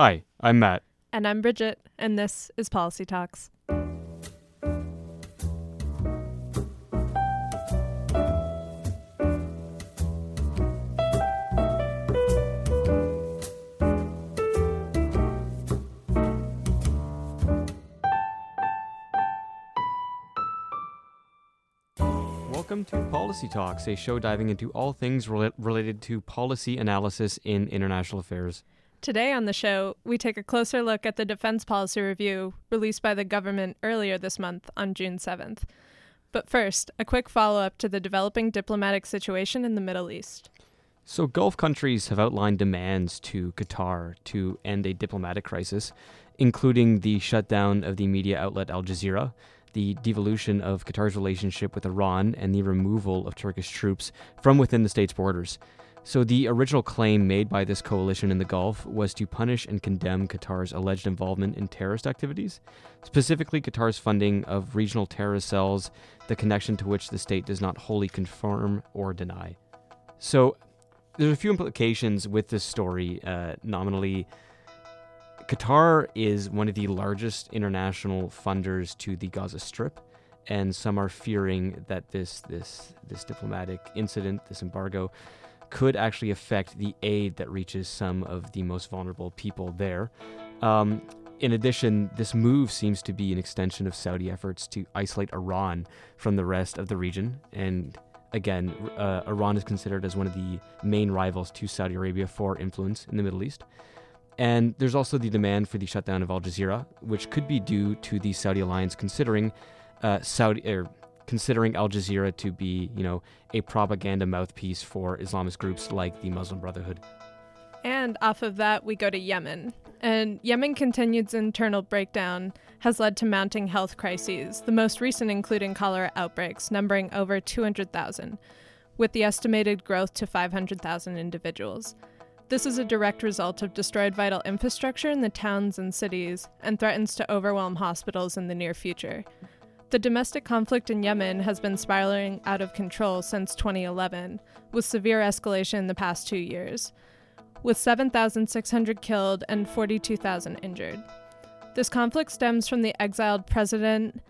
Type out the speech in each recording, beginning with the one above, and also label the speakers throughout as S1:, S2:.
S1: Hi, I'm Matt.
S2: And I'm Bridget, and this is Policy Talks.
S1: Welcome to Policy Talks, a show diving into all things rela- related to policy analysis in international affairs.
S2: Today on the show, we take a closer look at the Defense Policy Review released by the government earlier this month on June 7th. But first, a quick follow up to the developing diplomatic situation in the Middle East.
S1: So, Gulf countries have outlined demands to Qatar to end a diplomatic crisis, including the shutdown of the media outlet Al Jazeera, the devolution of Qatar's relationship with Iran, and the removal of Turkish troops from within the state's borders. So, the original claim made by this coalition in the Gulf was to punish and condemn Qatar's alleged involvement in terrorist activities, specifically Qatar's funding of regional terrorist cells, the connection to which the state does not wholly confirm or deny. So, there's a few implications with this story. Uh, nominally, Qatar is one of the largest international funders to the Gaza Strip, and some are fearing that this this this diplomatic incident, this embargo, could actually affect the aid that reaches some of the most vulnerable people there. Um, in addition, this move seems to be an extension of Saudi efforts to isolate Iran from the rest of the region and again, uh, Iran is considered as one of the main rivals to Saudi Arabia for influence in the Middle East. And there's also the demand for the shutdown of Al Jazeera, which could be due to the Saudi alliance considering uh, Saudi er, considering Al Jazeera to be, you know, a propaganda mouthpiece for Islamist groups like the Muslim Brotherhood.
S2: And off of that, we go to Yemen. And Yemen continued internal breakdown has led to mounting health crises, the most recent including cholera outbreaks, numbering over 200,000, with the estimated growth to 500,000 individuals. This is a direct result of destroyed vital infrastructure in the towns and cities and threatens to overwhelm hospitals in the near future. The domestic conflict in Yemen has been spiraling out of control since 2011, with severe escalation in the past two years with 7,600 killed and 42,000 injured. This conflict stems from the exiled president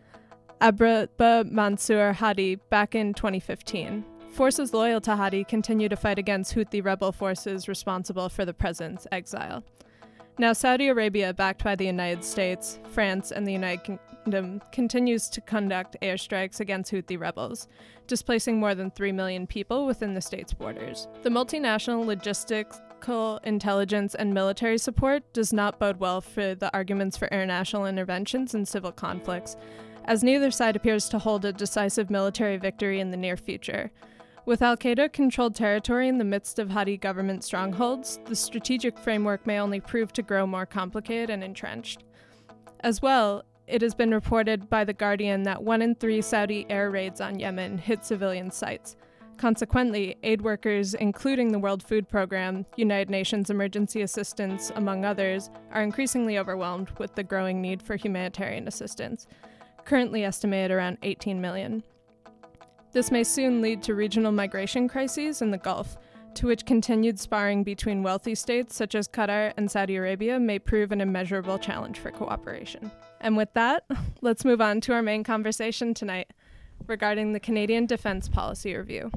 S2: Abdrabbuh Mansour Hadi back in 2015. Forces loyal to Hadi continue to fight against Houthi rebel forces responsible for the president's exile. Now, Saudi Arabia, backed by the United States, France, and the United Kingdom, continues to conduct airstrikes against Houthi rebels, displacing more than 3 million people within the state's borders. The multinational logistics intelligence and military support does not bode well for the arguments for international interventions in civil conflicts, as neither side appears to hold a decisive military victory in the near future. With Al Qaeda controlled territory in the midst of Hadi government strongholds, the strategic framework may only prove to grow more complicated and entrenched. As well, it has been reported by The Guardian that one in three Saudi air raids on Yemen hit civilian sites, Consequently, aid workers, including the World Food Program, United Nations Emergency Assistance, among others, are increasingly overwhelmed with the growing need for humanitarian assistance, currently estimated around 18 million. This may soon lead to regional migration crises in the Gulf, to which continued sparring between wealthy states such as Qatar and Saudi Arabia may prove an immeasurable challenge for cooperation. And with that, let's move on to our main conversation tonight regarding the Canadian Defence Policy Review.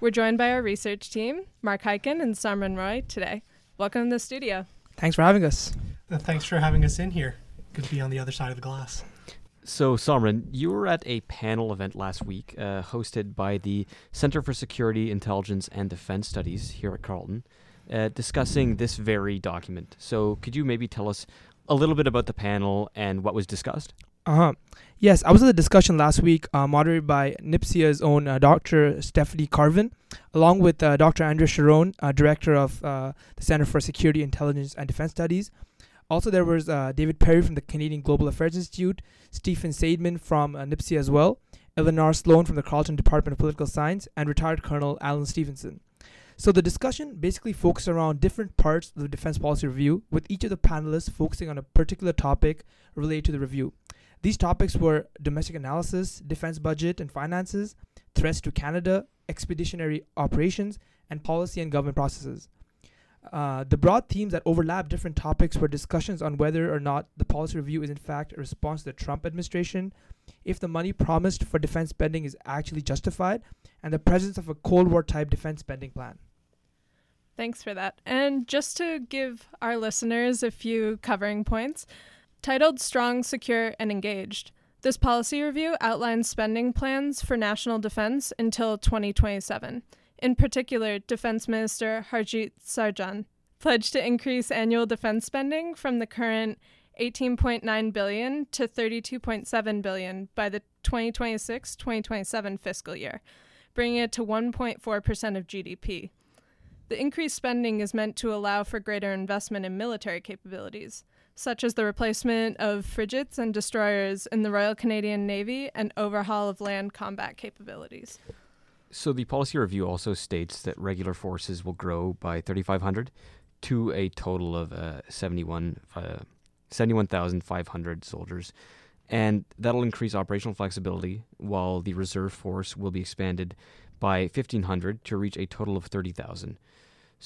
S2: We're joined by our research team, Mark Hyken and Samran Roy, today. Welcome to the studio.
S3: Thanks for having us.
S4: Uh, thanks for having us in here. Good to be on the other side of the glass.
S1: So, Samran, you were at a panel event last week uh, hosted by the Center for Security, Intelligence, and Defense Studies here at Carleton, uh, discussing this very document. So, could you maybe tell us a little bit about the panel and what was discussed?
S3: Uh huh. Yes, I was at the discussion last week, uh, moderated by NPSIA's own uh, Dr. Stephanie Carvin, along with uh, Dr. Andrea Charron, uh, director of uh, the Center for Security, Intelligence, and Defense Studies. Also, there was uh, David Perry from the Canadian Global Affairs Institute, Stephen Saideman from NPSIA as well, Elinor Sloan from the Carleton Department of Political Science, and retired Colonel Alan Stevenson. So the discussion basically focused around different parts of the Defense Policy Review, with each of the panelists focusing on a particular topic related to the review. These topics were domestic analysis, defense budget and finances, threats to Canada, expeditionary operations, and policy and government processes. Uh, the broad themes that overlap different topics were discussions on whether or not the policy review is in fact a response to the Trump administration, if the money promised for defense spending is actually justified, and the presence of a Cold War type defense spending plan.
S2: Thanks for that. And just to give our listeners a few covering points, titled Strong, Secure, and Engaged, this policy review outlines spending plans for national defense until 2027. In particular, Defense Minister Harjit Sajjan pledged to increase annual defense spending from the current 18.9 billion to 32.7 billion by the 2026-2027 fiscal year, bringing it to 1.4% of GDP. The increased spending is meant to allow for greater investment in military capabilities, such as the replacement of frigates and destroyers in the Royal Canadian Navy and overhaul of land combat capabilities.
S1: So the policy review also states that regular forces will grow by 3,500 to a total of uh, 71, uh, 71,500 soldiers. And that'll increase operational flexibility, while the reserve force will be expanded by 1,500 to reach a total of 30,000.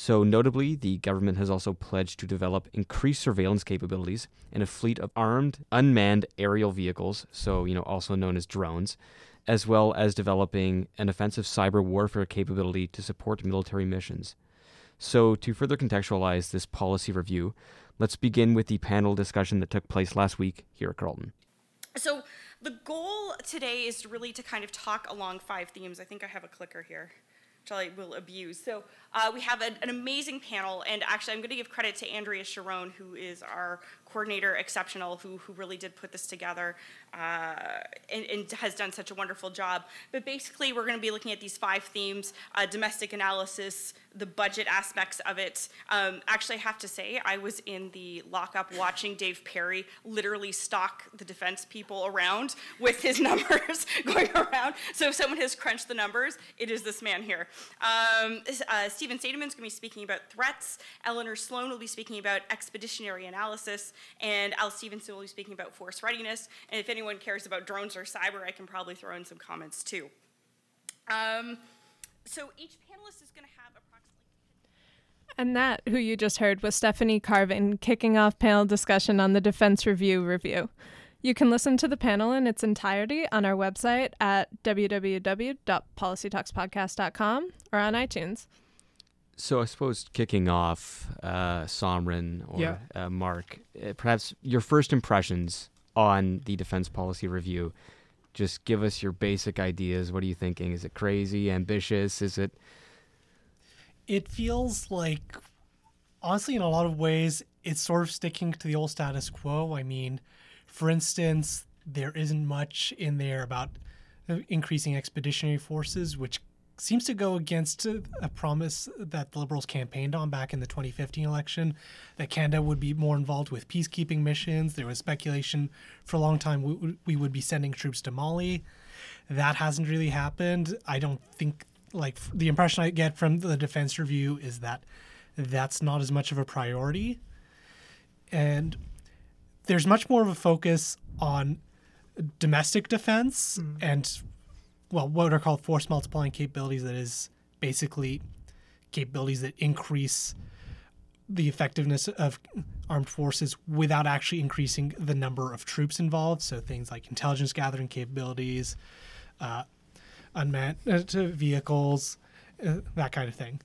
S1: So, notably, the government has also pledged to develop increased surveillance capabilities and a fleet of armed, unmanned aerial vehicles, so, you know, also known as drones, as well as developing an offensive cyber warfare capability to support military missions. So, to further contextualize this policy review, let's begin with the panel discussion that took place last week here at Carleton.
S5: So, the goal today is really to kind of talk along five themes. I think I have a clicker here which I will abuse. So uh, we have an, an, amazing panel, and actually, I'm going to give credit to Andrea Charron, who is our coordinator exceptional, who, who really did put this together uh, and, and, has done such a wonderful job. But basically, we're going to be looking at these five themes uh, domestic analysis, the budget aspects of it. Um, actually, I have to say, I was in the lockup watching Dave Perry literally stalk the defense people around with his numbers going around. So if someone has crunched the numbers, it is this man here. Um, uh, Saideman's going to be speaking about threats. Elinor Sloan will be speaking about expeditionary analysis. And Al Stevenson will be speaking about force readiness. And if anyone cares about drones or cyber, I can probably throw in some comments too. Um, so each panelist is going to have approximately.
S2: And that, who you just heard, was Stephanie Carvin kicking off panel discussion on the Defense Review review. You can listen to the panel in its entirety on our website at www.policytalkspodcast.com or on iTunes.
S1: So I suppose kicking off, uh, Somren or
S3: Yeah.
S1: uh, Mark, uh, perhaps your first impressions on the defense policy review. Just give us your basic ideas. What are you thinking? Is it crazy, ambitious? Is it?
S4: It feels like, honestly, in a lot of ways, it's sort of sticking to the old status quo. I mean, for instance, there isn't much in there about uh, increasing expeditionary forces, which seems to go against a promise that the Liberals campaigned on back in the 2015 election that Canada would be more involved with peacekeeping missions. There was speculation for a long time we, we would be sending troops to Mali. That hasn't really happened. I don't think, like, the impression I get from the defense review is that that's not as much of a priority. And there's much more of a focus on domestic defense mm. and well, what are called force multiplying capabilities. That is basically capabilities that increase the effectiveness of armed forces without actually increasing the number of troops involved. So things like intelligence gathering capabilities, uh, unmanned uh, vehicles, uh, that kind of thing.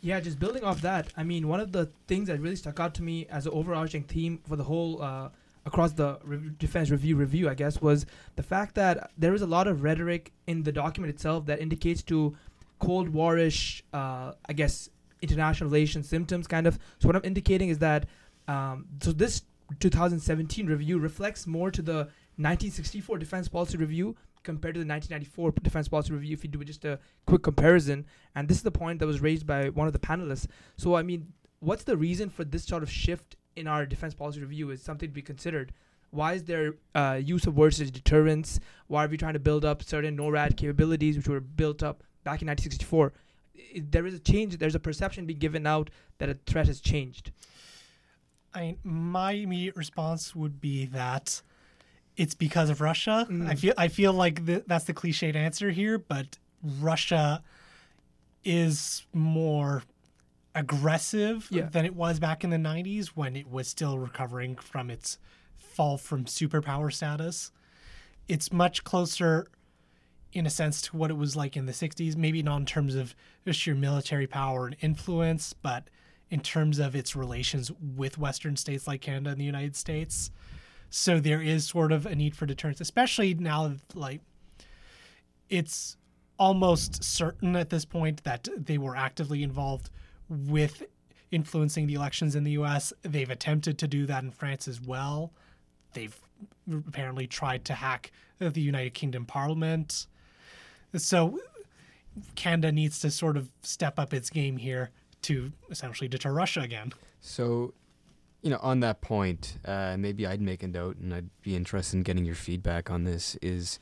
S3: Yeah, just building off that, I mean, one of the things that really stuck out to me as an overarching theme for the whole uh, across the re- defense review review, I guess, was the fact that there is a lot of rhetoric in the document itself that indicates to Cold Warish, uh, I guess, international relations symptoms, kind of. So what I'm indicating is that um, so this 2017 review reflects more to the 1964 defense policy review compared to the 1994 defense policy review if you do just a quick comparison and this is the point that was raised by one of the panelists so i mean what's the reason for this sort of shift in our defense policy review is something to be considered. Why is there uh, use of words as deterrence? Why are we trying to build up certain NORAD capabilities which were built up back in 1964? there is a change. There's a perception being given out that a threat has changed.
S4: I my immediate response would be that it's because of Russia. Mm. I feel I feel like the, that's the cliched answer here, but Russia is more aggressive
S3: Yeah.
S4: than it was back in the 90s when it was still recovering from its fall from superpower status. It's much closer, in a sense, to what it was like in the 60s. Maybe not in terms of sheer military power and influence, but in terms of its relations with Western states like Canada and the United States. So there is sort of a need for deterrence, especially now that, like, it's almost certain at this point that they were actively involved with influencing the elections in the US. They've attempted to do that in France as well. They've apparently tried to hack the United Kingdom Parliament. So Canada needs to sort of step up its game here to essentially deter Russia again.
S1: So, you know, on that point, uh, maybe I'd make a note, and I'd be interested in getting your feedback on this. Is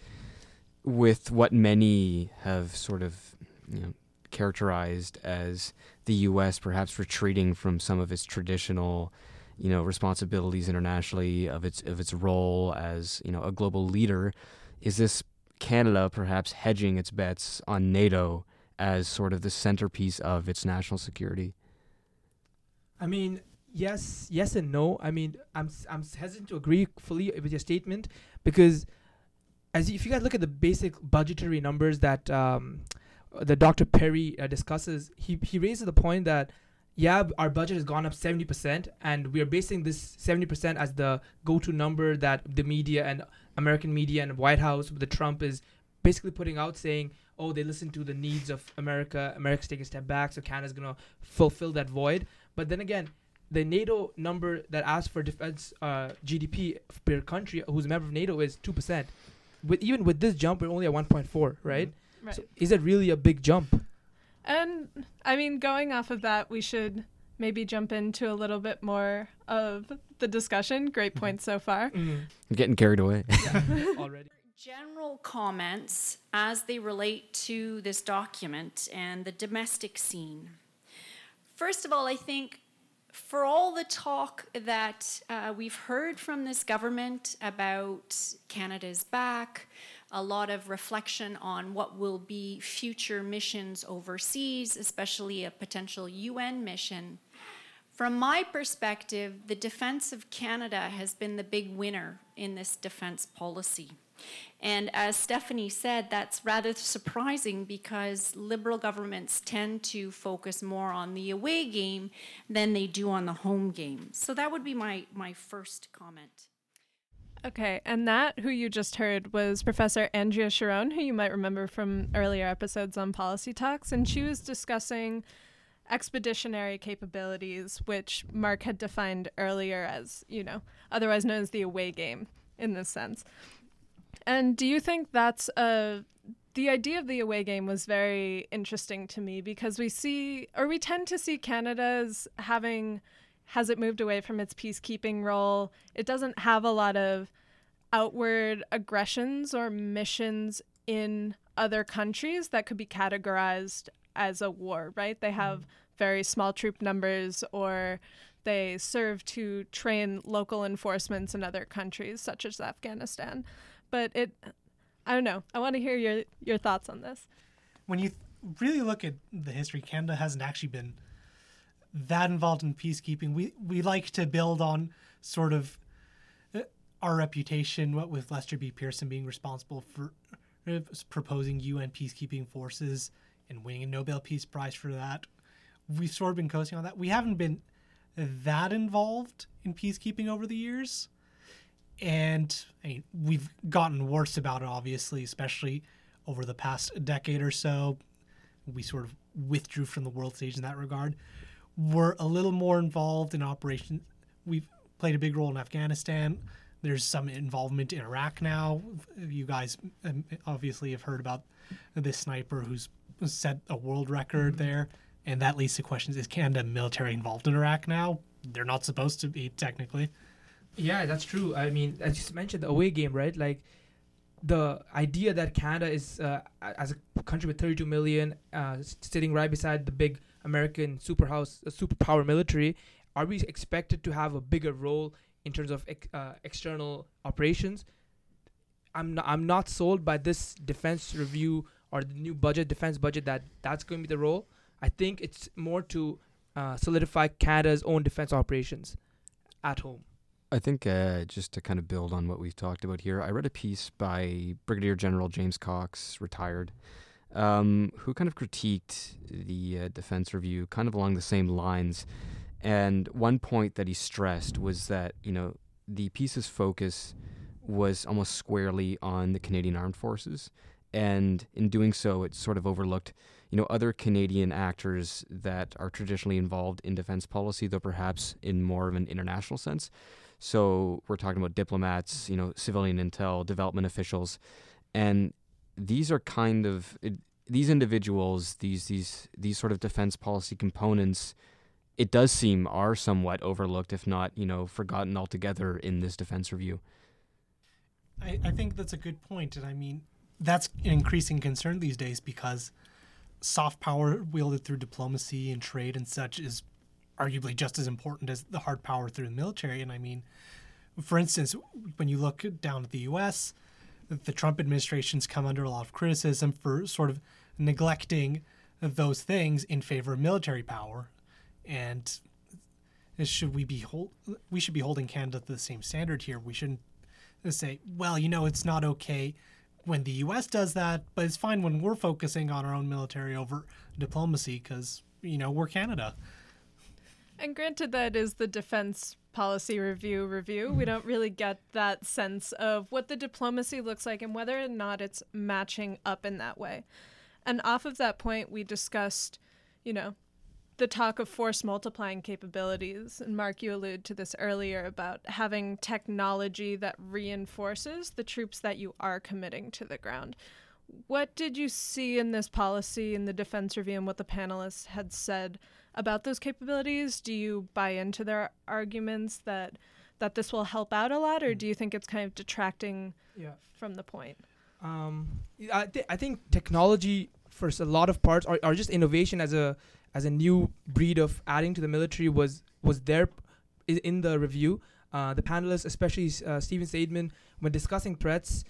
S1: with what many have sort of, you know, characterized as the U.S. perhaps retreating from some of its traditional, you know, responsibilities internationally of its of its role as you know a global leader. Is this Canada perhaps hedging its bets on NATO as sort of the centerpiece of its national security?
S3: I mean, yes, yes and no. I mean, I'm I'm hesitant to agree fully with your statement because, as if you guys look at the basic budgetary numbers that um, that Dr. Perry uh, discusses, he he raises the point that yeah, our budget has gone up seventy percent, and we are basing this seventy percent as the go-to number that the media and American media and White House, with the Trump is basically putting out, saying, oh, they listen to the needs of America. America's taking a step back, so Canada's gonna fulfill that void. But then again, the NATO number that asks for defense uh, GDP per country who's a member of NATO is two percent. With even with this jump, we're only at one point four, right?
S2: Right.
S3: So is it really a big jump?
S2: And I mean, going off of that, we should maybe jump into a little bit more of the discussion. Great points so far.
S1: I'm getting carried away.
S3: Already.
S6: General comments as they relate to this document and the domestic scene. First of all, I think for all the talk that uh, we've heard from this government about Canada's back, a lot of reflection on what will be future missions overseas, especially a potential UN mission. From my perspective, the defense of Canada has been the big winner in this defense policy. And as Stephanie said, that's rather surprising because liberal governments tend to focus more on the away game than they do on the home game. So that would be my, my first comment.
S2: Okay, and that who you just heard was Professor Andrea Charron, who you might remember from earlier episodes on Policy Talks, and she was discussing expeditionary capabilities, which Mark had defined earlier as, you know, otherwise known as the away game in this sense. And do you think that's a the idea of the away game was very interesting to me because we see or we tend to see Canada as having has it moved away from its peacekeeping role? It doesn't have a lot of outward aggressions or missions in other countries that could be categorized as a war, right? They mm-hmm. have very small troop numbers or they serve to train local enforcements in other countries such as Afghanistan. But it I don't know. I want to hear your your thoughts on this.
S4: when you th- really look at the history, Canada hasn't actually been that involved in peacekeeping. We we like to build on sort of uh, our reputation, what with Lester B. Pearson being responsible for uh, proposing UN peacekeeping forces and winning a Nobel Peace Prize for that. We've sort of been coasting on that. We haven't been that involved in peacekeeping over the years and I mean, we've gotten worse about it, obviously, especially over the past decade or so. We sort of withdrew from the world stage in that regard. We're a little more involved in operations. We've played a big role in Afghanistan. There's some involvement in Iraq now. You guys um, obviously have heard about this sniper who's set a world record there. And that leads to questions is Canada military involved in Iraq now? They're not supposed to be, technically.
S3: Yeah, that's true. I mean, as you mentioned, the away game, right? Like the idea that Canada is, uh, as a country with 32 million, uh, sitting right beside the big American superhouse, uh, superpower military, are we expected to have a bigger role in terms of ex- uh, external operations? I'm not, I'm not sold by this defense review or the new budget, defense budget, that that's going to be the role. I think it's more to uh, solidify Canada's own defense operations at home?
S1: I think uh, just to kind of build on what we've talked about here, I read a piece by Brigadier General James Cox, retired, um, who kind of critiqued the uh, defense review kind of along the same lines. And one point that he stressed was that, you know, the piece's focus was almost squarely on the Canadian Armed Forces. And in doing so, it sort of overlooked, you know, other Canadian actors that are traditionally involved in defense policy, though perhaps in more of an international sense. So we're talking about diplomats, you know, civilian intel, development officials, and these are kind of it, these individuals, these these these sort of defense policy components. It does seem are somewhat overlooked, if not, you know, forgotten altogether in this defense review.
S4: I, I think that's a good point, and I mean that's an increasing concern these days because soft power wielded through diplomacy and trade and such is arguably just as important as the hard power through the military. And I mean, for instance, when you look down at the U.S., the Trump administration's come under a lot of criticism for sort of neglecting those things in favor of military power. And should we be hold, we should be holding Canada to the same standard here. We shouldn't say, well, you know, it's not okay when the U.S. does that, but it's fine when we're focusing on our own military over diplomacy because you know we're Canada.
S2: And granted, that is the defense policy review review. We don't really get that sense of what the diplomacy looks like and whether or not it's matching up in that way. And off of that point, we discussed, you know, the talk of force multiplying capabilities. And Mark, you alluded to this earlier about having technology that reinforces the troops that you are committing to the ground. What did you see in this policy in the defense review and what the panelists had said about those capabilities? Do you buy into their arguments that that this will help out a lot, or do you think it's kind of detracting
S3: Yeah.
S2: from the point?
S3: Um, I, th- I think technology for a lot of parts, or, or just innovation as a as a new breed of adding to the military was was there in the review. Uh, the panelists, especially uh, Stephen Saideman, when discussing threats,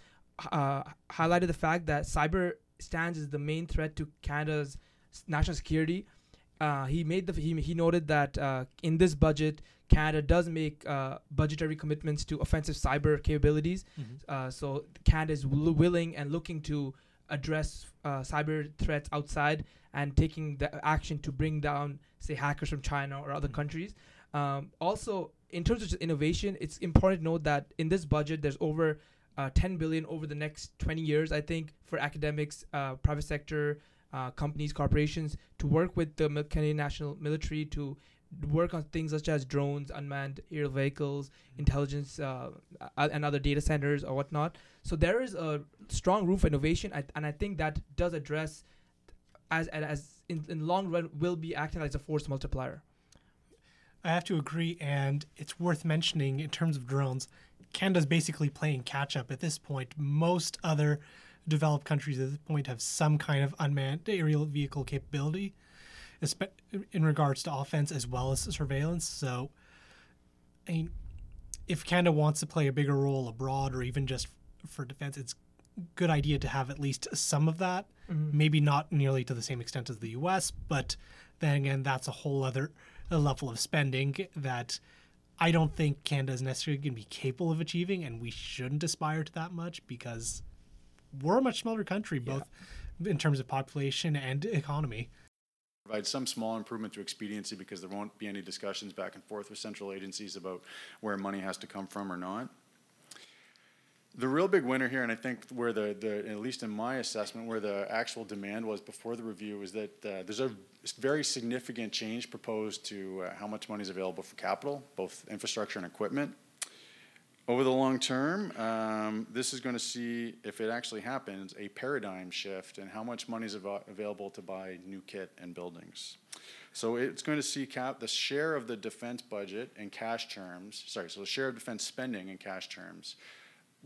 S3: uh, highlighted the fact that cyber stands as the main threat to Canada's national security. Uh, he made the he, he noted that uh, in this budget, Canada does make uh, budgetary commitments to offensive cyber capabilities. Uh, so Canada is w- willing and looking to address uh, cyber threats outside and taking the action to bring down, say, hackers from China or other
S4: Mhm.
S3: countries. Um, also, in terms of just innovation, it's important to note that in this budget, there's over uh, 10 billion over the next 20 years, I think, for academics, uh, private sector, uh, companies, corporations to work with the Canadian National Military to work on things such as drones, unmanned aerial vehicles, intelligence, uh, and other data centers or whatnot. So there is a strong room for innovation, and I think that does address, as as in, in long run, will be acting as a force multiplier.
S4: I have to agree, and it's worth mentioning in terms of drones, Canada's basically playing catch up at this point. Most other developed countries at this point have some kind of unmanned aerial vehicle capability, in regards to offense as well as surveillance. So, I mean, if Canada wants to play a bigger role abroad or even just for defense, it's a good idea to have at least some of that. Mm-hmm. Maybe not nearly to the same extent as the U.S., but then again, that's a whole other level of spending that I don't think Canada is necessarily going to be capable of achieving, and we shouldn't aspire to that much because we're a much smaller country, both in terms of population and economy.
S7: provide some small improvement to expediency because there won't be any discussions back and forth with central agencies about where money has to come from or not. The real big winner here, and I think where the, the at least in my assessment, where the actual demand was before the review, is that uh, there's a very significant change proposed to uh, how much money is available for capital, both infrastructure and equipment. Over the long term, um, this is going to see, if it actually happens, a paradigm shift in how much money is ava- available to buy new kit and buildings. So it's going to see cap the share of the defense budget in cash terms. Sorry, so the share of defense spending in cash terms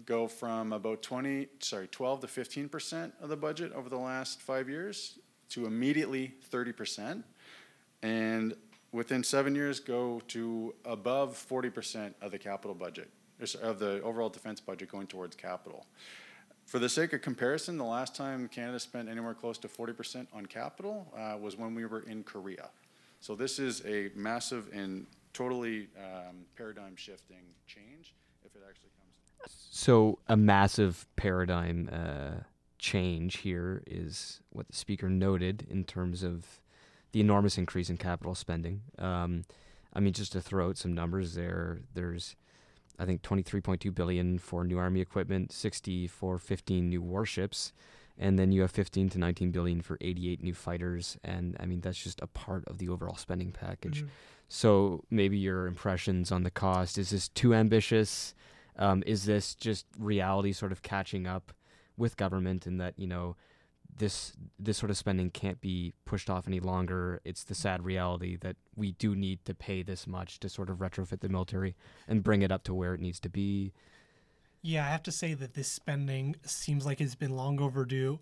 S7: go from about 20, sorry, 12 to 15 percent of the budget over the last five years to immediately 30 percent, and within seven years go to above 40 percent of the capital budget of the overall defense budget going towards capital. For the sake of comparison, the last time Canada spent anywhere close to 40% on capital uh, was when we were in Korea. So this is a massive and totally um, paradigm shifting change if it actually comes.
S1: So a massive paradigm uh, change here is what the speaker noted in terms of the enormous increase in capital spending. Um, I mean, just to throw out some numbers there, there's I think 23.2 billion for new army equipment, 60 for 15 new warships, and then you have 15 to 19 billion for 88 new fighters. And I mean, that's just a part of the overall spending package.
S3: Mhm.
S1: So maybe your impressions on the cost is this too ambitious? Um, is this just reality sort of catching up with government, and that you know this this sort of spending can't be pushed off any longer? It's the sad reality that we do need to pay this much to sort of retrofit the military and bring it up to where it needs to be.
S4: Yeah, I have to say that this spending seems like it's been long overdue.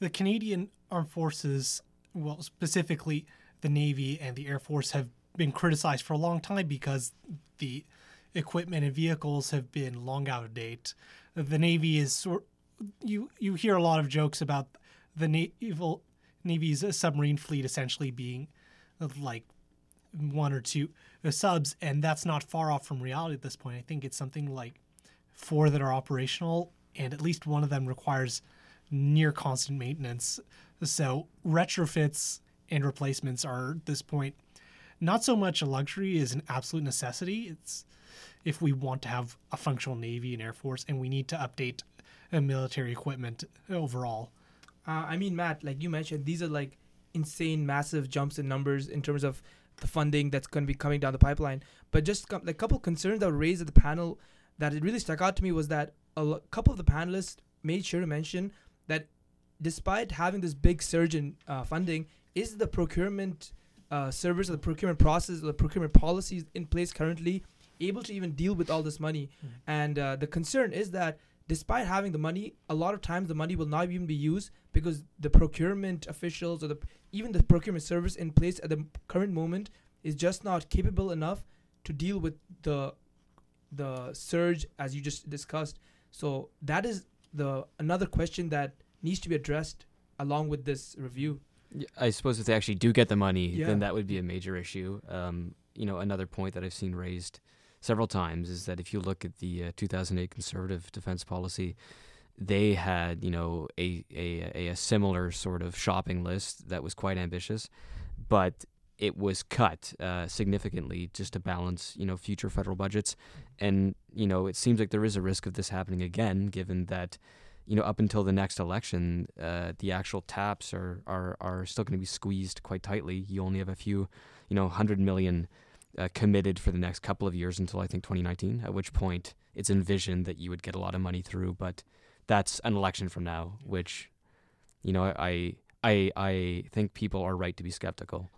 S4: The Canadian Armed Forces, well, specifically the Navy and the Air Force, have been criticized for a long time because the equipment and vehicles have been long out of date. The Navy is sort you you hear a lot of jokes about the naval Navy's submarine fleet essentially being like one or two uh, subs, and that's not far off from reality at this point. I think it's something like four that are operational, and at least one of them requires near constant maintenance. So retrofits and replacements are at this point not so much a luxury as an absolute necessity. It's if we want to have a functional navy and air force, and we need to update uh, military equipment overall.
S3: Uh, I mean, Matt, like you mentioned, these are like insane, massive jumps in numbers in terms of the funding that's going to be coming down the pipeline. But just a couple concerns that were raised at the panel that it really stuck out to me was that a l- couple of the panelists made sure to mention that despite having this big surge in uh, funding, is the procurement uh, service or the procurement process or the procurement policies in place currently able to even deal with all this money? And uh, the concern is that despite having the money, a lot of times the money will not even be used because the procurement officials or the even the procurement service in place at the current moment is just not capable enough to deal with the the surge as you just discussed. So that is the another question that needs to be addressed along with this review.
S1: Yeah, I suppose if they actually do get the money,
S3: Yeah.
S1: then that would be a major issue. Um, you know, another point that I've seen raised several times is that if you look at the uh, 2008 conservative defense policy, they had you know a, a a similar sort of shopping list that was quite ambitious, but it was cut uh, significantly just to balance you know future federal budgets, and you know it seems like there is a risk of this happening again, given that you know, up until the next election, uh, the actual taps are are, are still going to be squeezed quite tightly. You only have a few, you know, hundred million uh, committed for the next couple of years until I think 2019. At which point, it's envisioned that you would get a lot of money through, but that's an election from now, which, you know, I I I think people are right to be skeptical.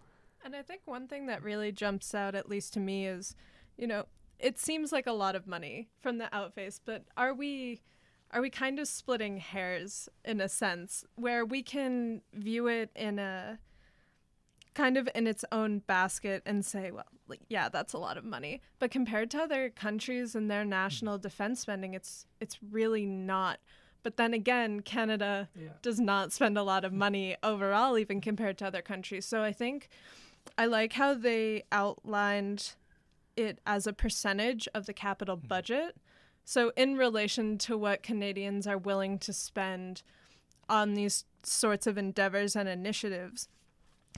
S2: And I think one thing that really jumps out, at least to me, is, you know, it seems like a lot of money from the outface, but are we are we kind of splitting hairs in a sense where we can view it in a kind of in its own basket and say, well, like, yeah, that's a lot of money. But compared to other countries and their national mm. defense spending, it's it's really not. But then again, Canada
S3: Yeah.
S2: does not spend a lot of money overall, even compared to other countries. So I think I like how they outlined it as a percentage of the capital mm-hmm. budget. So, in relation to what Canadians are willing to spend on these sorts of endeavors and initiatives,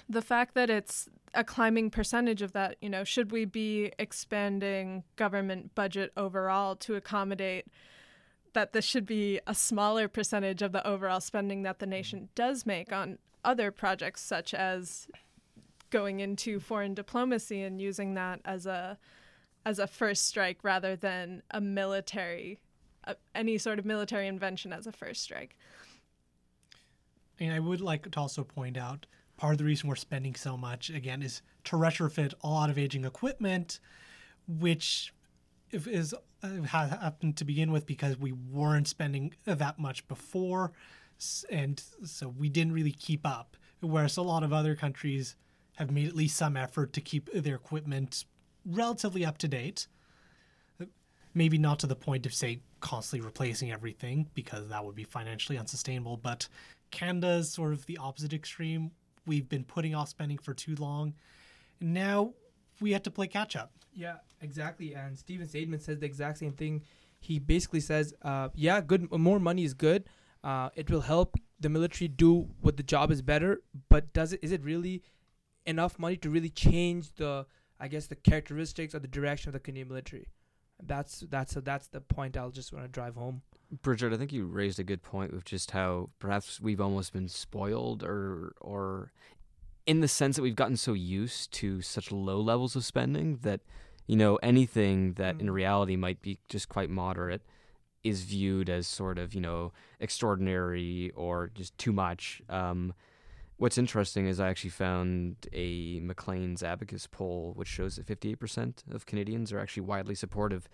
S2: the fact that it's a climbing percentage of that, you know, should we be expanding government budget overall to accommodate that this should be a smaller percentage of the overall spending that the nation does make on other projects, such as going into foreign diplomacy and using that as a as a first strike rather than a military uh, any sort of military invention as a first strike.
S4: And I would like to also point out part of the reason we're spending so much again is to retrofit a lot of aging equipment, which is uh, happened to begin with because we weren't spending that much before, and so we didn't really keep up. Whereas a lot of other countries have made at least some effort to keep their equipment relatively up to date. Maybe not to the point of say constantly replacing everything because that would be financially unsustainable, but Canada's sort of the opposite extreme. We've been putting off spending for too long, And now we have to play catch up.
S3: Yeah, exactly. And Steven Saideman says the exact same thing. He basically says, uh, "Yeah, good. More money is good. Uh, it will help the military do what the job is better. But does it? Is it really enough money to really change the, I guess, the characteristics or the direction of the Canadian military? That's that's so that's the point. I'll just want to drive home.
S1: Bridget, I think you raised a good point with just how perhaps we've almost been spoiled or or in the sense that we've gotten so used to such low levels of spending that you know anything that in
S3: Mm.
S1: reality might be just quite moderate is viewed as sort of you know extraordinary or just too much um, what's interesting is i actually found a Maclean's abacus poll which shows that 58% of canadians are actually widely supportive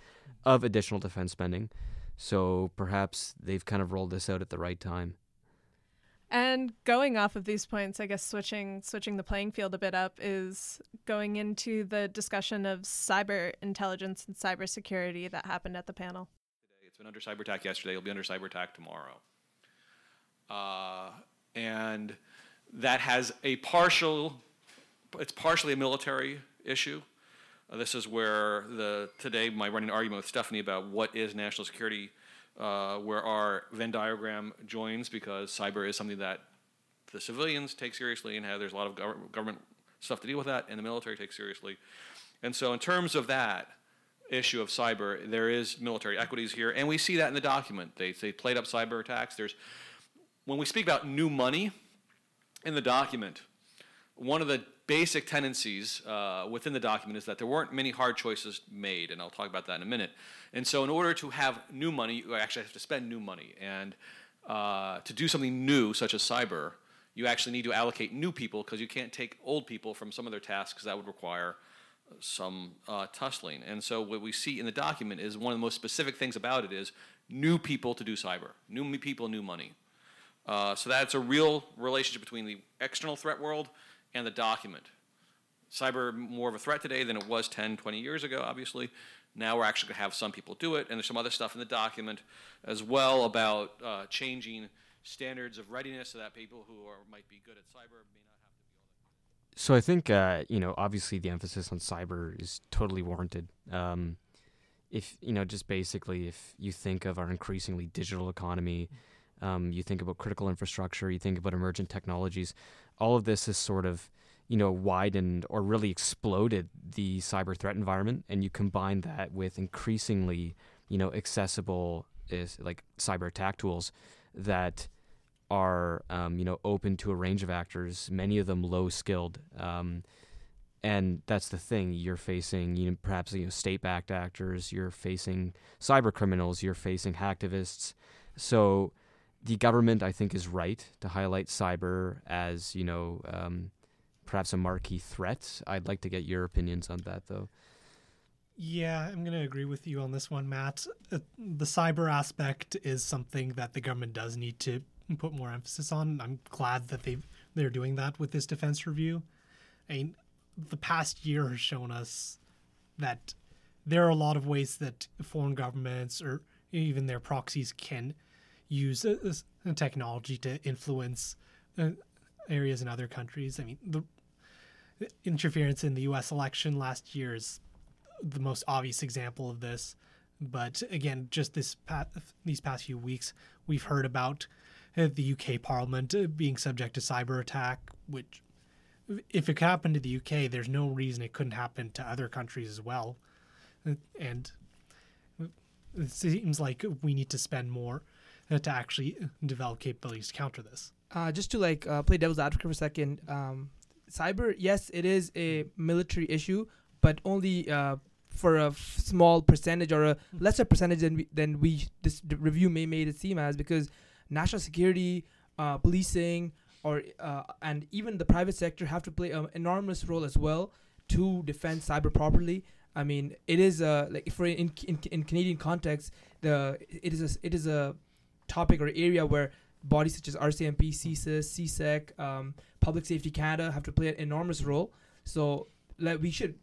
S1: of additional defense spending so perhaps they've kind of rolled this out at the right time
S2: And going off of these points, I guess switching switching the playing field a bit up is going into the discussion of cyber intelligence and cybersecurity that happened at the panel.
S8: It's been under cyber attack yesterday. It'll be under cyber attack tomorrow. Uh, and that has a partial, it's partially a military issue. Uh, this is where the today my running argument with Stephanie about what is national security, uh, where our Venn diagram joins because cyber is something that the civilians take seriously and how there's a lot of gov- government stuff to deal with that, and the military takes seriously. And so, in terms of that issue of cyber, there is military equities here, and we see that in the document. They they played up cyber attacks. There's when we speak about new money in the document, one of the basic tendencies uh, within the document is that there weren't many hard choices made, and I'll talk about that in a minute. And so, in order to have new money, you actually have to spend new money, and uh, to do something new, such as cyber, you actually need to allocate new people because you can't take old people from some of their tasks because that would require some uh, tussling. And so what we see in the document is one of the most specific things about it is new people to do cyber, new people, new money. Uh, so that's a real relationship between the external threat world and the document. Cyber more of a threat today than it was 10, 20 years ago, obviously. Now we're actually going to have some people do it, and there's some other stuff in the document as well about uh, changing standards of readiness so that people who are, might be good at cyber may not have to be all that.
S1: So I think uh, you know, obviously the emphasis on cyber is totally warranted. Um, if you know, just basically, if you think of our increasingly digital economy, um, you think about critical infrastructure, you think about emergent technologies, all of this has sort of you know widened or really exploded the cyber threat environment, and you combine that with increasingly you know accessible is like cyber attack tools that are um, you know open to a range of actors, many of them low skilled. Um, and that's the thing you're facing you know perhaps you know state backed actors you're facing cyber criminals you're facing hacktivists so the government i think is right to highlight cyber as you know um, perhaps a marquee threat i'd like to get your opinions on that though
S4: Yeah, I'm going to agree with you on this one, Matt. Uh, the cyber aspect is something that the government does need to put more emphasis on. I'm glad that they they're doing that with this defense review. I mean, the past year has shown us that there are a lot of ways that foreign governments or even their proxies can use technology to influence uh, areas in other countries. I mean, the interference in the U.S. election last year is the most obvious example of this. But again, just this pa- these past few weeks, we've heard about uh, the UK Parliament uh, being subject to cyber attack. Which, if it could happen to the UK, there's no reason it couldn't happen to other countries as well. Uh, And it seems like we need to spend more to actually develop capabilities to counter this.
S3: uh, just to like uh, play devil's advocate for a second, um, cyber, yes, it is a military issue, but only uh, for a f- small percentage or a lesser percentage than we, than we this review may made it seem as because national security, uh, policing, or uh, and even the private sector have to play an enormous role as well to defend cyber properly. I mean, it is a like if we're in in, in Canadian context, the it is a it is a topic or area where bodies such as RCMP, CSIS, CSEC, um, Public Safety Canada have to play an enormous role. So like, we should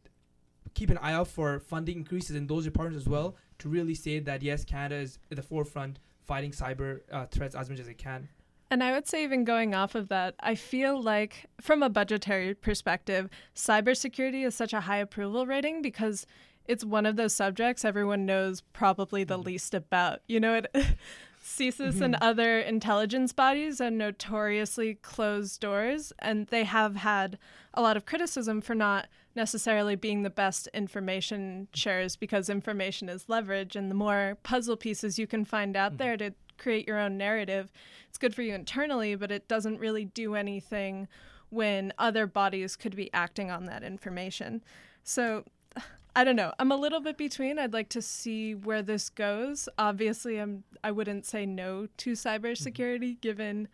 S3: keep an eye out for funding increases in those departments as well to really say that yes, Canada is at the forefront fighting cyber uh, threats as much as it can.
S2: And I would say, even going off of that, I feel like from a budgetary perspective, cybersecurity is such a high approval rating because it's one of those subjects everyone knows probably the least about. You know, it. CSIS and mm-hmm. other intelligence bodies are notoriously closed doors, and they have had a lot of criticism for not necessarily being the best information sharers because information is leverage, and the more puzzle pieces you can find out mm-hmm. there to create your own narrative, it's good for you internally, but it doesn't really do anything when other bodies could be acting on that information. So I don't know. I'm a little bit between. I'd like to see where this goes. Obviously, I'm I wouldn't say no to cybersecurity mm-hmm. given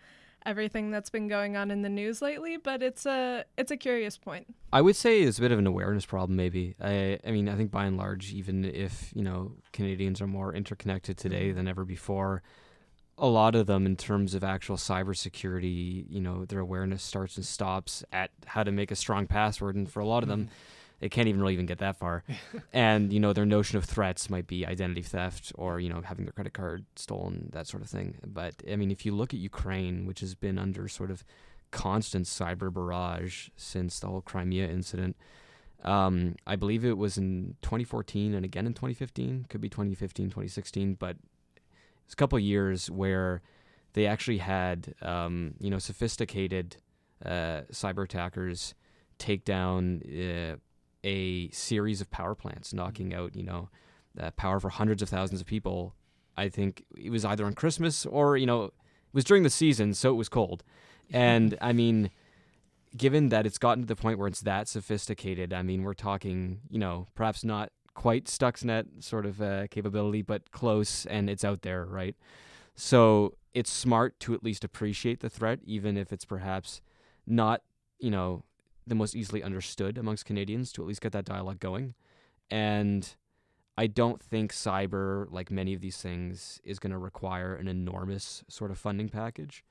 S2: everything that's been going on in the news lately, but it's a it's a curious point.
S1: I would say it's a bit of an awareness problem, maybe. I, I mean, I think by and large, even if you know Canadians are more interconnected today mm-hmm. than ever before, a lot of them, in terms of actual cybersecurity, you know, their awareness starts and stops at how to make a strong password, and for a lot of them, mm-hmm. They can't even really even get that far. and you know, their notion of threats might be identity theft or you know having their credit card stolen, that sort of thing. But I mean, if you look at Ukraine, which has been under sort of constant cyber barrage since the whole Crimea incident. Um, I believe it was in 2014 and again in 2015. Could be 2015, 2016, but it's a couple of years where they actually had, um, you know, sophisticated uh, cyber attackers take down uh, a series of power plants, knocking out, you know, uh, power for hundreds of thousands of people. I think it was either on Christmas or, you know, it was during the season, so it was cold. And I mean, given that it's gotten to the point where it's that sophisticated, I mean, we're talking, you know, perhaps not quite Stuxnet sort of uh, capability, but close, and it's out there, right? So it's smart to at least appreciate the threat, even if it's perhaps not, you know, the most easily understood amongst Canadians, to at least get that dialogue going. And I don't think cyber, like many of these things, is going to require an enormous sort of funding package.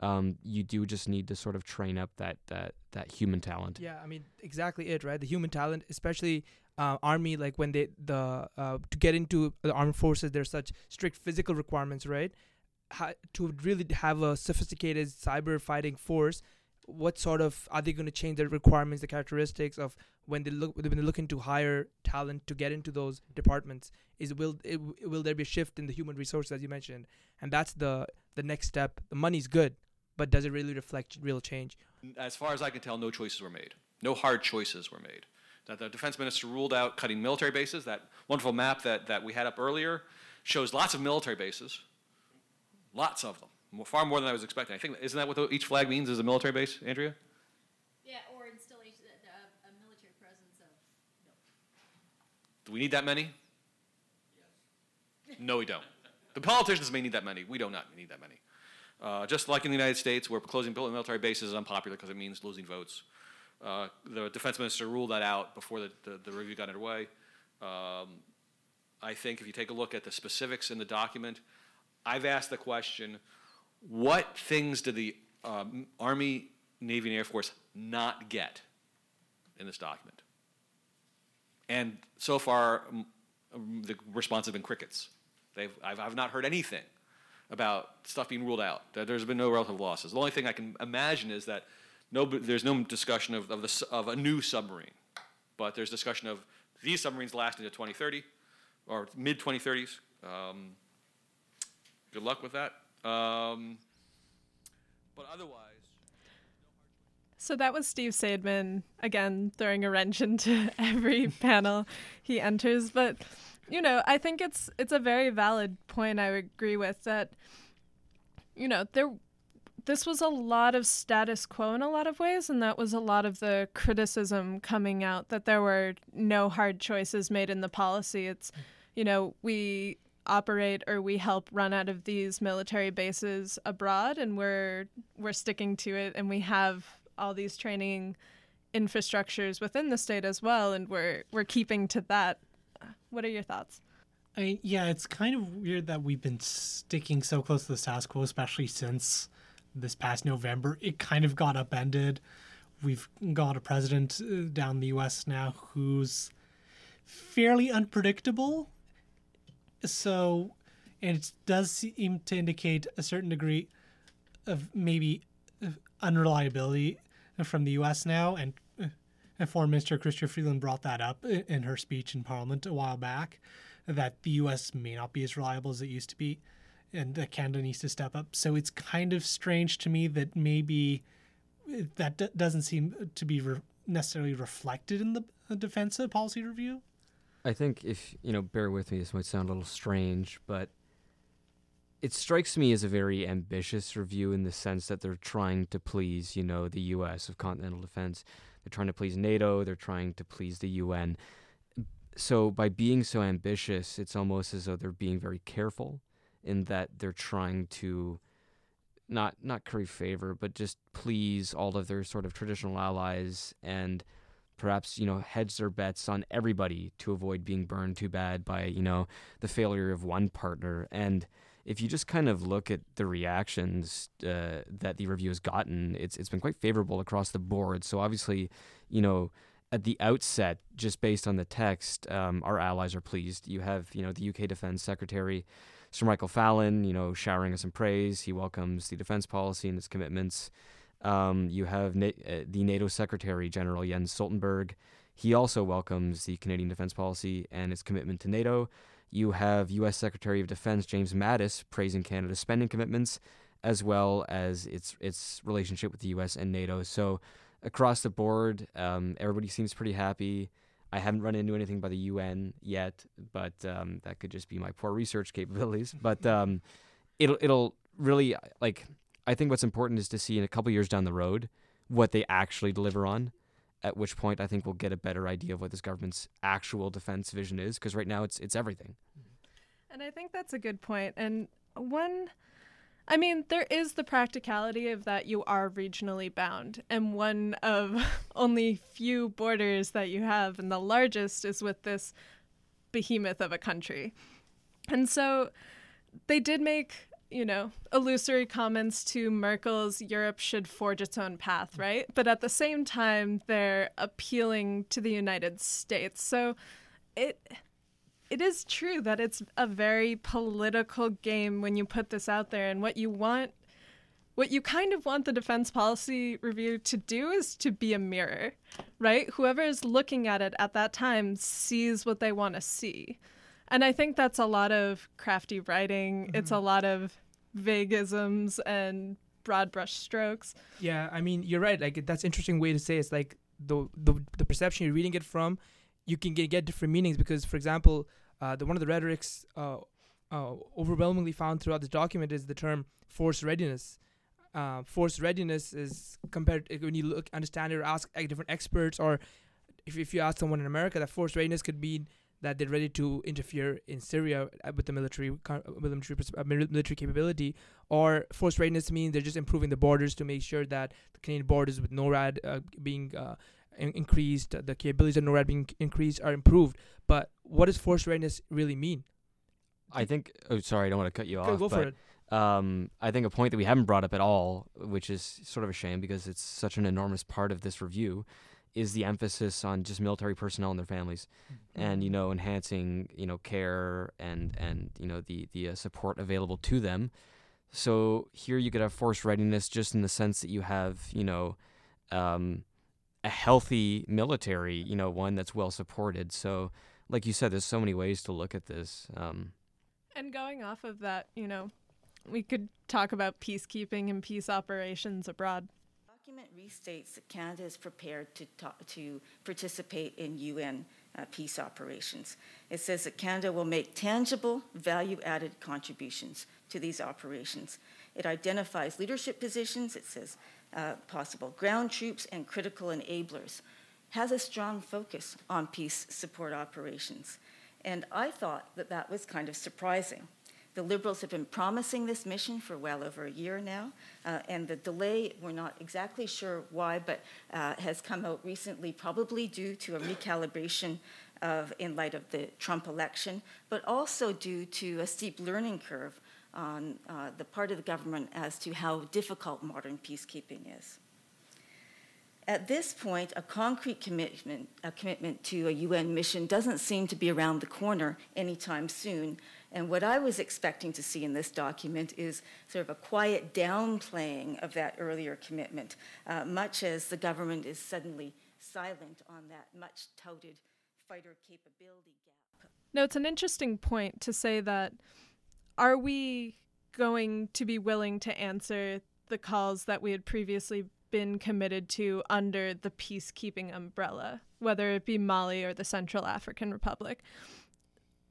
S1: Um, you do just need to sort of train up that that that human talent.
S3: Yeah, I mean exactly it, right? The human talent, especially uh, army, like when they the uh, to get into the armed forces, there's such strict physical requirements, right? To really have a sophisticated cyber fighting force, what sort of are they going to change the requirements, the characteristics of when they look when they're looking to hire talent to get into those departments? Is will it, will there be a shift in the human resources as you mentioned? And that's the the next step. The money's good, but does it really reflect real change?
S8: As far as I can tell, no choices were made. No hard choices were made. That the defense minister ruled out cutting military bases. That wonderful map that, that we had up earlier shows lots of military bases, lots of them, more, far more than I was expecting. I think isn't that what the, each flag means? Is a military base, Andrea?
S6: Yeah, or installation, a, a military presence of,
S8: Do we need that many? No, we don't. The politicians may need that many. We do not need that many. Uh, just like in the United States, where closing military bases is unpopular because it means losing votes. Uh, the defense minister ruled that out before the, the, the review got underway. Um, I think if you take a look at the specifics in the document, I've asked the question what things did the um, Army, Navy, and Air Force not get in this document? And so far, um, the response has been crickets. I've, I've not heard anything about stuff being ruled out. That there's been no relative losses. The only thing I can imagine is that no, there's no discussion of, of, the, of a new submarine, but there's discussion of these submarines lasting into 2030 or mid 2030s. Um, good luck with that. Um, but otherwise,
S2: So that was Steve Saideman again throwing a wrench into every panel he enters. But you know, I think it's it's a very valid point. I agree with that. You know, there this was a lot of status quo in a lot of ways, and that was a lot of the criticism coming out that there were no hard choices made in the policy. It's you know we operate or we help run out of these military bases abroad and we're we're sticking to it and we have all these training infrastructures within the state as well and we're we're keeping to that what are your thoughts
S4: I mean, yeah, it's kind of weird that we've been sticking so close to the status quo, especially since this past November. It kind of got upended. We've got a president uh, down the U.S. now who's fairly unpredictable. So, and it does seem to indicate a certain degree of maybe uh, unreliability from the U.S. now, and, uh, and Foreign Minister Chrystia Freeland brought that up in her speech in Parliament a while back, that the U.S. may not be as reliable as it used to be, and that Canada needs to step up. So it's kind of strange to me that maybe uh, that d- doesn't seem to be re- necessarily reflected in the defense policy review.
S1: I think if you know, bear with me. This might sound a little strange, but it strikes me as a very ambitious review in the sense that they're trying to please, you know, the U.S. of continental defense. They're trying to please NATO. They're trying to please the UN. So by being so ambitious, it's almost as though they're being very careful in that they're trying to not not curry favor, but just please all of their sort of traditional allies and perhaps you know hedge their bets on everybody to avoid being burned too bad by you know the failure of one partner and if you just kind of look at the reactions uh, that the review has gotten, it's it's been quite favorable across the board. So obviously, you know, at the outset, just based on the text, um, our allies are pleased. You have you know the UK Defence Secretary. Sir Michael Fallon, you know, showering us in praise. He welcomes the defense policy and its commitments. Um, you have Na- uh, the NATO Secretary General Jens Stoltenberg. He also welcomes the Canadian defense policy and its commitment to NATO. You have U.S. Secretary of Defense James Mattis praising Canada's spending commitments, as well as its its relationship with the U.S. and NATO. So across the board, um, everybody seems pretty happy. I haven't run into anything by the UN yet, but um, that could just be my poor research capabilities. But um, it'll it'll really like I think what's important is to see in a couple years down the road what they actually deliver on at which point I think we'll get a better idea of what this government's actual defense vision is because right now it's it's everything.
S2: And I think that's a good point. And one I mean, there is the practicality of that you are regionally bound, and one of only few borders that you have, and the largest is with this behemoth of a country. And so they did make you know, illusory comments to Merkel's Europe should forge its own path, mm. right? But at the same time, they're appealing to the United States. So it it is true that it's a very political game when you put this out there and what you want what you kind of want the defense policy review to do is to be a mirror, right? Whoever is looking at it at that time sees what they want to see. And I think that's a lot of crafty writing. Mm-hmm. It's a lot of vaguisms and broad brush strokes.
S3: Yeah, I mean, you're right. Like that's interesting way to say. It. It's like the the the perception you're reading it from, you can get get different meanings because, for example, uh, the one of the rhetorics uh, uh, overwhelmingly found throughout this document is the term force readiness. Uh, force readiness is compared when you look understand it or ask different experts or if, if you ask someone in America that force readiness could mean that they're ready to interfere in Syria uh, with the military military, uh, military capability, or force readiness means they're just improving the borders to make sure that the Canadian borders with NORAD uh, being uh, in- increased, the capabilities of NORAD being increased are improved. But what does force readiness really mean?
S1: I think. Oh, sorry, I don't want to cut you off.
S3: Go for it.
S1: Um, I think a point that we haven't brought up at all, which is sort of a shame because it's such an enormous part of this review, is the emphasis on just military personnel and their families, mm-hmm. and you know enhancing you know care and and you know the the uh, support available to them. So here you could have force readiness just in the sense that you have you know um, a healthy military, you know one that's well supported. So like you said, there's so many ways to look at this. Um,
S2: and going off of that, you know, we could talk about peacekeeping and peace operations abroad
S9: document restates that Canada is prepared to, talk, to participate in UN uh, peace operations. It says that Canada will make tangible, value added contributions to these operations. It identifies leadership positions, it says uh, possible ground troops and critical enablers, has a strong focus on peace support operations. And I thought that that was kind of surprising. The Liberals have been promising this mission for well over a year now, uh, and the delay, we're not exactly sure why, but uh, has come out recently, probably due to a recalibration of, in light of the Trump election, but also due to a steep learning curve on uh, the part of the government as to how difficult modern peacekeeping is. At this point, a concrete commitment, a commitment to a UN mission doesn't seem to be around the corner anytime soon, And what I was expecting to see in this document is sort of a quiet downplaying of that earlier commitment, uh, much as the government is suddenly silent on that much touted fighter capability gap.
S2: No, it's an interesting point to say that are we going to be willing to answer the calls that we had previously been committed to under the peacekeeping umbrella, whether it be Mali or the Central African Republic?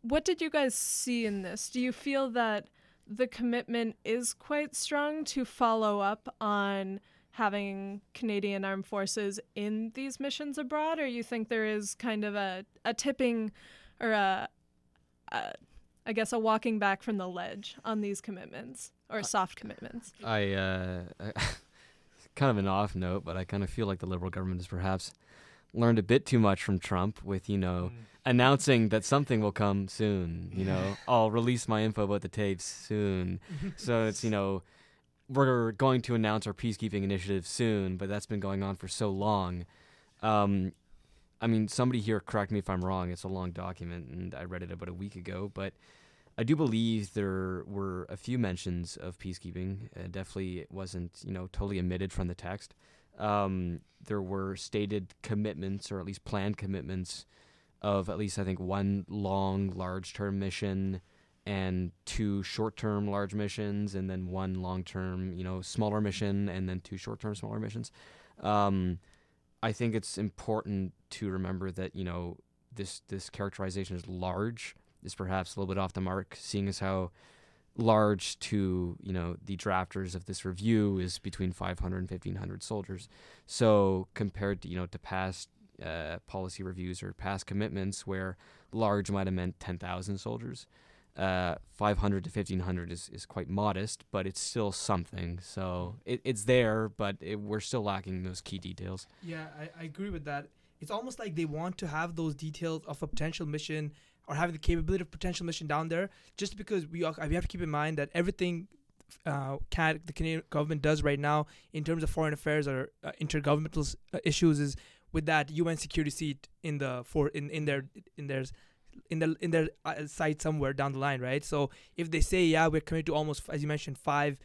S2: What did you guys see in this? Do you feel that the commitment is quite strong to follow up on having Canadian armed forces in these missions abroad, or you think there is kind of a, a tipping or a, a I guess a walking back from the ledge on these commitments or soft commitments?
S1: I, uh, kind of an off note, but I kind of feel like the Liberal government is perhaps learned a bit too much from Trump with, you know, mm. announcing that something will come soon. You know, I'll release my info about the tapes soon. so it's, you know, we're going to announce our peacekeeping initiative soon, but that's been going on for so long. Um, I mean, somebody here, correct me if I'm wrong, it's a long document and I read it about a week ago, but I do believe there were a few mentions of peacekeeping. Uh, definitely it wasn't, you know, totally omitted from the text. Um, there were stated commitments, or at least planned commitments, of at least I think one long, large-term mission and two short-term large missions, and then one long-term, you know, smaller mission, and then two short-term smaller missions. Um, I think it's important to remember that you know this this characterization is large is perhaps a little bit off the mark, seeing as how large to you know the drafters of this review is between 500 and 1500 soldiers. So compared to you know to past uh, policy reviews or past commitments where large might have meant 10,000 soldiers. Uh, 500 to 1500 is, is quite modest, but it's still something. So it, it's there, but it, we're still lacking those key details.
S3: Yeah, I, I agree with that. It's almost like they want to have those details of a potential mission or having the capability of potential mission down there, just because we, we have to keep in mind that everything uh, can, the Canadian government does right now in terms of foreign affairs or uh, intergovernmental uh, issues is with that UN security seat in the for in, in their in their in the in their uh, site somewhere down the line, right? So if they say yeah, we're committed to almost as you mentioned five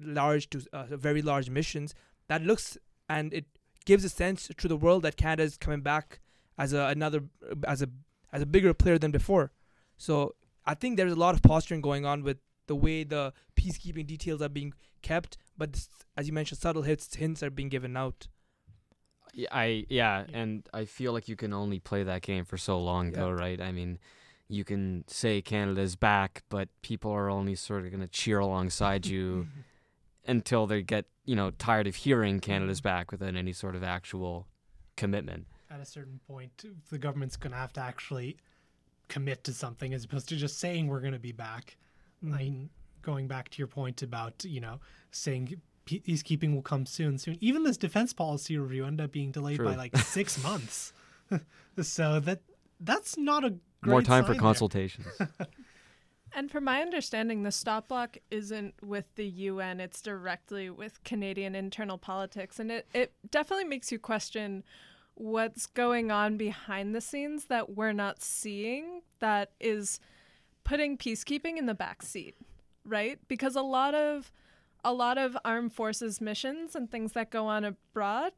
S3: large to uh, very large missions, that looks and it gives a sense to the world that Canada is coming back as a another as a as a bigger player than before. So I think there's a lot of posturing going on with the way the peacekeeping details are being kept, but as you mentioned, subtle hits hints are being given out.
S1: Yeah, I yeah, yeah, and I feel like you can only play that game for so long, yeah. though, right? I mean, you can say Canada's back, but people are only sort of going to cheer alongside you until they get you know tired of hearing Canada's mm-hmm. back without any sort of actual commitment
S4: at a certain point, the government's going to have to actually commit to something as opposed to just saying we're going to be back. Mm-hmm. I mean, going back to your point about, you know, saying peacekeeping will come soon, soon. Even this defense policy review ended up being delayed True. by like six months. so that that's not a
S1: more time for consultations.
S2: and from my understanding, the stop block isn't with the UN; it's directly with Canadian internal politics, and it it definitely makes you question what's going on behind the scenes that we're not seeing that is putting peacekeeping in the back seat, right? Because a lot of a lot of armed forces missions and things that go on abroad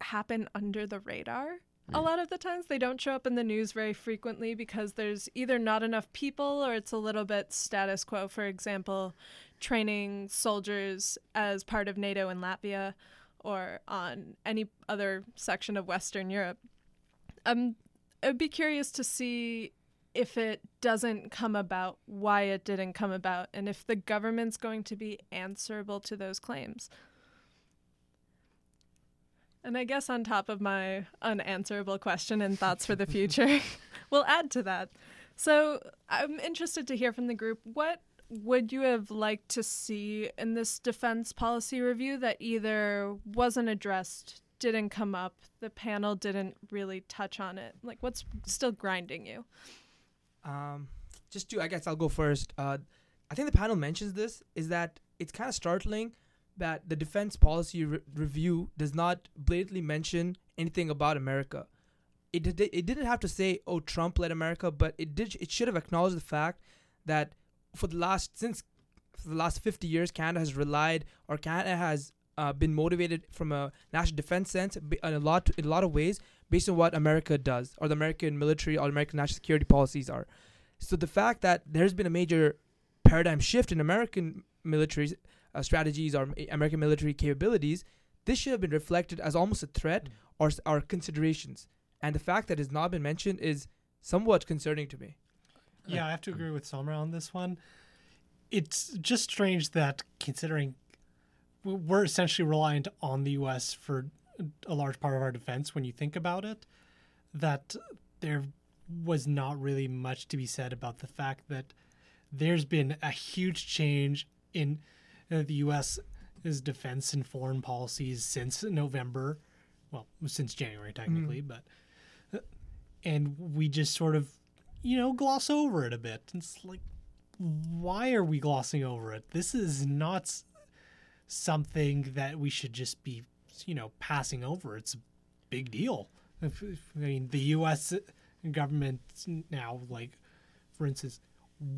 S2: happen under the radar. A lot of the times they don't show up in the news very frequently because there's either not enough people or it's a little bit status quo. For example, training soldiers as part of NATO in Latvia or on any other section of Western Europe. Um, I'd be curious to see if it doesn't come about, why it didn't come about, and if the government's going to be answerable to those claims. And I guess on top of my unanswerable question and thoughts for the future, we'll add to that. So I'm interested to hear from the group what would you have liked to see in this defense policy review that either wasn't addressed, didn't come up, the panel didn't really touch on it? Like, what's still grinding you?
S3: Um, just to, I guess I'll go first. Uh, I think the panel mentions this is that it's kind of startling that the defense policy re- review does not blatantly mention anything about America. It did, it didn't have to say, "Oh, Trump led America," but it did. It should have acknowledged the fact that for the last since for the last 50 years, Canada has relied or Canada has uh, been motivated from a national defense sense in a lot in a lot of ways based on what America does or the American military or American national security policies are. So the fact that there's been a major paradigm shift in American military uh, strategies or American military capabilities, this should have been reflected as almost a threat or or considerations. And the fact that it's not been mentioned is somewhat concerning to me.
S4: Yeah, I have to agree with Somra on this one. It's just strange that considering we're essentially reliant on the U.S. for a large part of our defense, when you think about it, that there was not really much to be said about the fact that there's been a huge change in uh, the U.S.'s defense and foreign policies since November, well, since January technically, mm. but uh, and we just sort of, you know, gloss over it a bit. It's like, why are we glossing over it? This is not something that we should just be, you know, passing over. It's a big deal. I mean, the U.S. government now, like, for instance,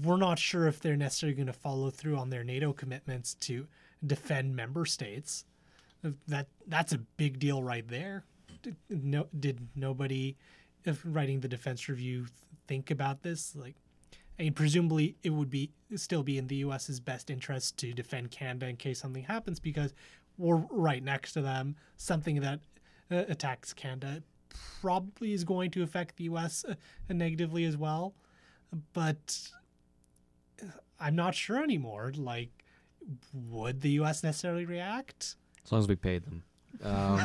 S4: we're not sure if they're necessarily going to follow through on their NATO commitments to defend member states. That that's a big deal right there. Did, no, did nobody writing the defense review think about this? Like, I mean, presumably it would be still be in the U.S.'s best interest to defend Canada in case something happens because we're right next to them. Something that uh, attacks Canada probably is going to affect the U.S. Uh, negatively as well. But I'm not sure anymore. Like, would the U.S. necessarily react?
S1: As long as we paid them. Um,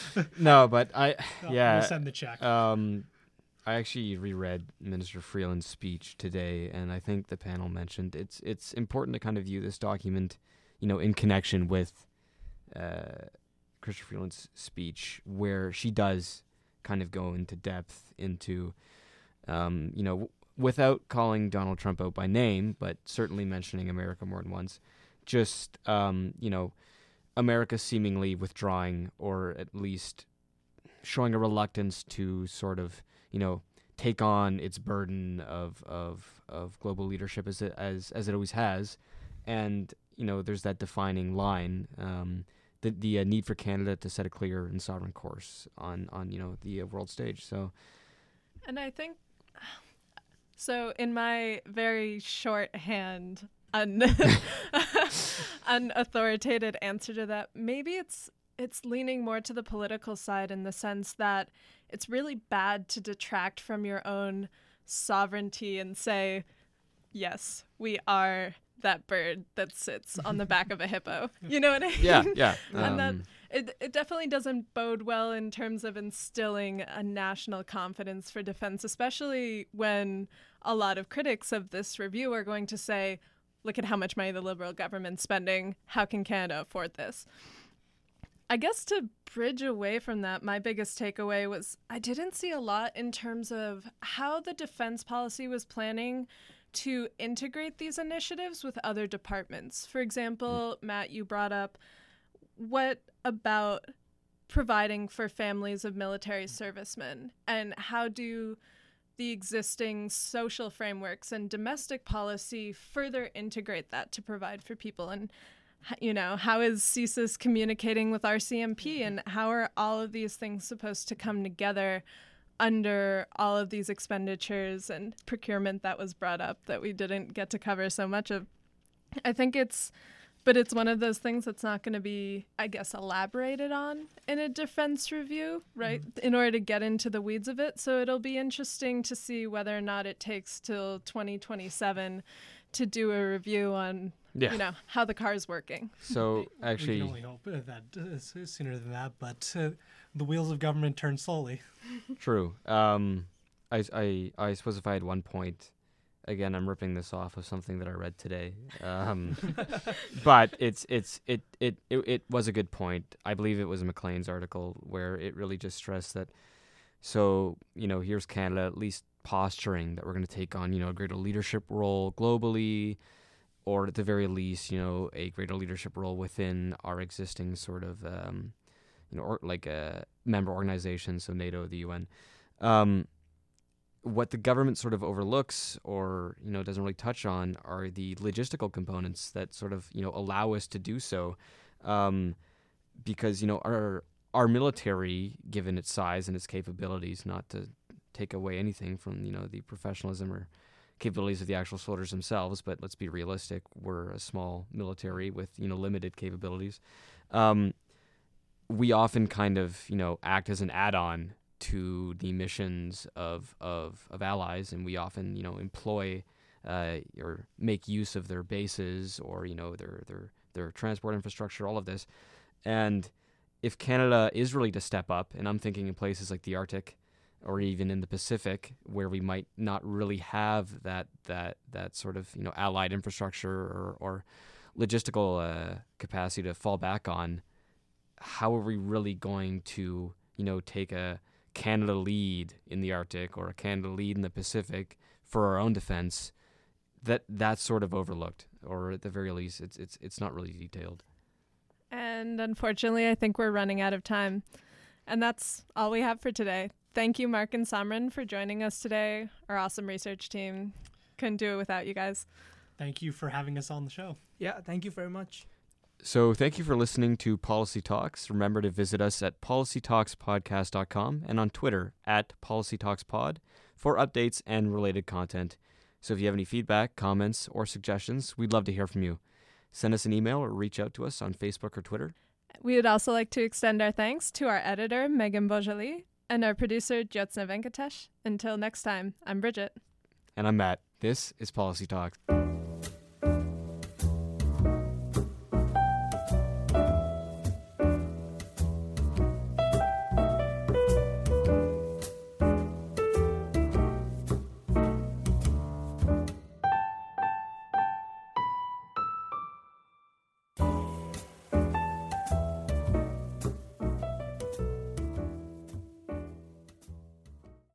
S1: no, but I yeah.
S4: We'll send the check.
S1: Um, I actually reread Minister Freeland's speech today, and I think the panel mentioned it's it's important to kind of view this document, you know, in connection with uh, Freeland's speech, where she does kind of go into depth into, um, you know, w- without calling Donald Trump out by name, but certainly mentioning America more than once, just um, you know, America seemingly withdrawing or at least showing a reluctance to sort of you know take on its burden of of of global leadership as it as as it always has, and you know there's that defining line. Um, the the uh, need for Canada to set a clear and sovereign course on on you know the uh, world stage. So,
S2: and I think so. In my very shorthand, un unauthoritative answer to that, maybe it's it's leaning more to the political side in the sense that it's really bad to detract from your own sovereignty and say, yes, we are that bird that sits on the back of a hippo. You know what I mean?
S1: Yeah, yeah.
S2: and um, that it, it definitely doesn't bode well in terms of instilling a national confidence for defense, especially when a lot of critics of this review are going to say, look at how much money the liberal government's spending. How can Canada afford this? I guess to bridge away from that, my biggest takeaway was I didn't see a lot in terms of how the defense policy was planning to integrate these initiatives with other departments. For example, mm. Matt, you brought up what about providing for families of military servicemen and how do the existing social frameworks and domestic policy further integrate that to provide for people and you know, how is CSIS communicating with RCMP and how are all of these things supposed to come together under all of these expenditures and procurement that was brought up that we didn't get to cover so much of? I think it's, but it's one of those things that's not going to be, I guess, elaborated on in a defense review, right? Mm-hmm. In order to get into the weeds of it. So it'll be interesting to see whether or not it takes till 2027 to do a review on yeah. you know how the car is working.
S1: So actually, we
S4: can only hope that uh, sooner than that, but uh, the wheels of government turn slowly.
S1: True. Um, I, I I suppose if I had one point, again, I'm ripping this off of something that I read today. Um, but it's it's it, it it it was a good point. I believe it was Maclean's article where it really just stressed that. So you know, here's Canada at least posturing that we're going to take on you know a greater leadership role globally or at the very least, you know, a greater leadership role within our existing sort of, um, you know, or like a member organizations, so NATO, the UN. Um, what the government sort of overlooks or you know doesn't really touch on are the logistical components that sort of you know allow us to do so um, because you know our our military given its size and its capabilities not to take away anything from you know the professionalism or capabilities of the actual soldiers themselves but let's be realistic we're a small military with you know limited capabilities um, we often kind of you know act as an add-on to the missions of, of, of allies, and we often, you know, employ uh, or make use of their bases or, you know, their, their, their transport infrastructure, all of this. And if Canada is really to step up, and I'm thinking in places like the Arctic or even in the Pacific, where we might not really have that, that, that sort of, you know, allied infrastructure or, or logistical uh, capacity to fall back on, how are we really going to, you know, take a, Canada lead in the Arctic or a Canada lead in the Pacific for our own defense, that that's sort of overlooked, or at the very least, it's it's it's not really detailed.
S2: And unfortunately, I think we're running out of time, and that's all we have for today. Thank you, Mark and Samran, for joining us today. Our awesome research team couldn't do it without you guys.
S4: Thank you for having us on the show.
S3: Yeah, thank you very much.
S1: So, thank you for listening to Policy Talks. Remember to visit us at policytalkspodcast.com and on Twitter at policytalkspod for updates and related content. So, if you have any feedback, comments, or suggestions, we'd love to hear from you. Send us an email or reach out to us on Facebook or Twitter.
S2: We would also like to extend our thanks to our editor, Megan Bojali, and our producer, Jyotsna Venkatesh. Until next time, I'm Bridget.
S1: And I'm Matt. This is Policy Talks.